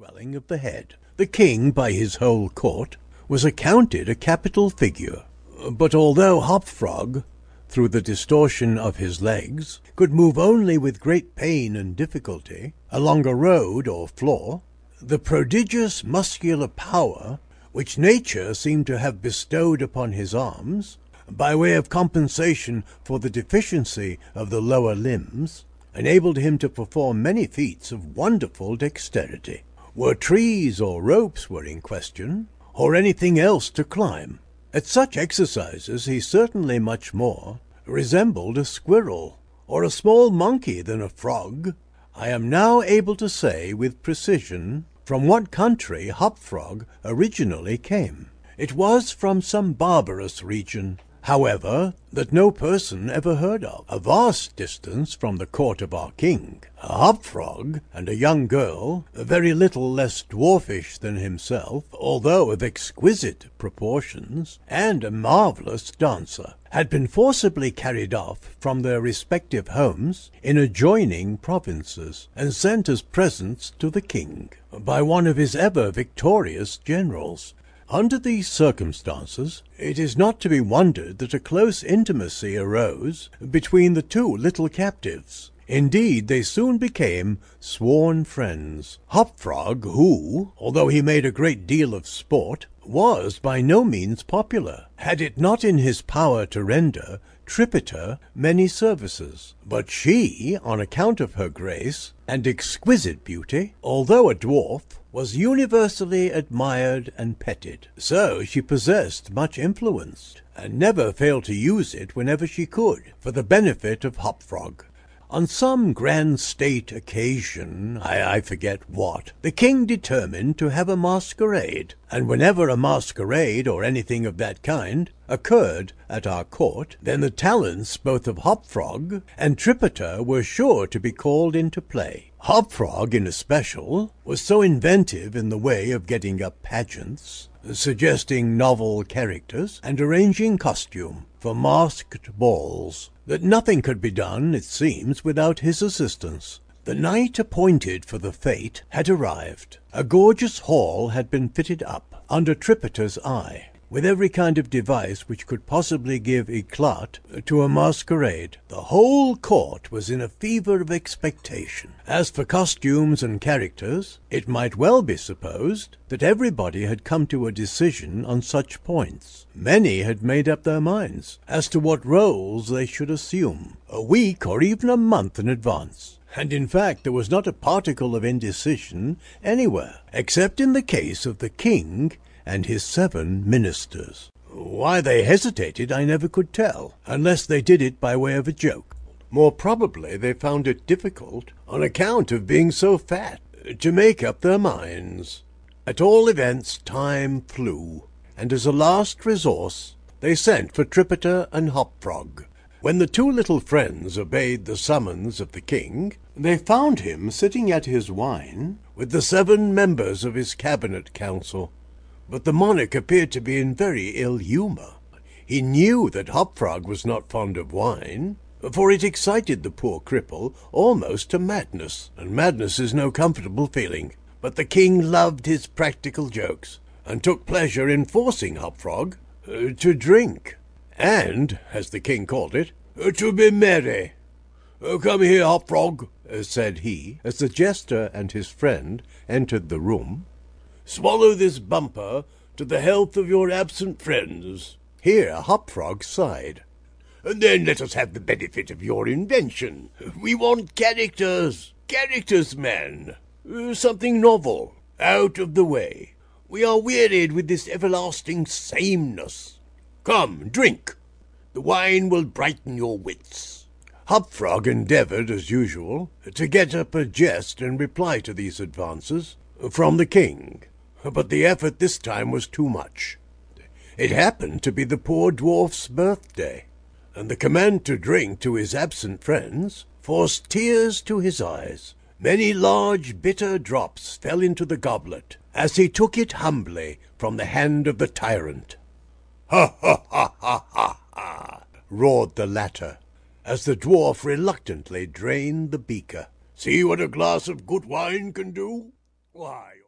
swelling of the head. The king, by his whole court, was accounted a capital figure. But although Hopfrog, through the distortion of his legs, could move only with great pain and difficulty along a road or floor, the prodigious muscular power which nature seemed to have bestowed upon his arms, by way of compensation for the deficiency of the lower limbs, enabled him to perform many feats of wonderful dexterity. Were trees or ropes were in question, or anything else to climb, at such exercises he certainly much more resembled a squirrel or a small monkey than a frog. I am now able to say with precision from what country Hop Frog originally came. It was from some barbarous region, however, that no person ever heard of, a vast distance from the court of our king. A Hopfrog and a young girl, very little less dwarfish than himself, although of exquisite proportions, and a marvellous dancer, had been forcibly carried off from their respective homes in adjoining provinces, and sent as presents to the king by one of his ever victorious generals. Under these circumstances, it is not to be wondered that a close intimacy arose between the two little captives. Indeed, they soon became sworn friends. Hopfrog, who, although he made a great deal of sport, was by no means popular, had it not in his power to render Tripetta many services; but she, on account of her grace and exquisite beauty, although a dwarf, was universally admired and petted. So she possessed much influence, and never failed to use it whenever she could, for the benefit of Hopfrog. On some grand state occasion, I, I forget what, the king determined to have a masquerade, and whenever a masquerade, or anything of that kind, occurred at our court, then the talents both of Hopfrog and Tripetta were sure to be called into play. Hopfrog, in especial, was so inventive in the way of getting up pageants, suggesting novel characters, and arranging costume for masked balls, that nothing could be done, it seems, without his assistance. The night appointed for the fete had arrived. A gorgeous hall had been fitted up under Tripetta's eye, with every kind of device which could possibly give éclat to a masquerade. The whole court was in a fever of expectation. As for costumes and characters, it might well be supposed that everybody had come to a decision on such points. Many had made up their minds as to what roles they should assume, a week or even a month in advance and in fact there was not a particle of indecision anywhere, except in the case of the king and his seven ministers. Why they hesitated I never could tell, unless they did it by way of a joke. More probably they found it difficult, on account of being so fat, to make up their minds. At all events time flew, and as a last resource they sent for Tripetta and Hopfrog. When the two little friends obeyed the summons of the king, they found him sitting at his wine with the seven members of his cabinet council. But the monarch appeared to be in very ill humour. He knew that Hopfrog was not fond of wine, for it excited the poor cripple almost to madness, and madness is no comfortable feeling. But the king loved his practical jokes, and took pleasure in forcing Hopfrog uh, to drink and, as the king called it, uh, to be merry. Uh, come here, Hop Hopfrog, uh, said he, as the jester and his friend entered the room. Swallow this bumper to the health of your absent friends. Here Hop Frog sighed. And then let us have the benefit of your invention. We want characters, characters, man. Uh, something novel, out of the way. We are wearied with this everlasting sameness. Come, drink. The wine will brighten your wits. Hop Frog endeavoured, as usual, to get up a jest in reply to these advances from the king, but the effort this time was too much. It happened to be the poor dwarf's birthday, and the command to drink to his absent friends forced tears to his eyes. Many large bitter drops fell into the goblet as he took it humbly from the hand of the tyrant. Ha ha ha ha ha ha! roared the latter, as the dwarf reluctantly drained the beaker. See what a glass of good wine can do? Why,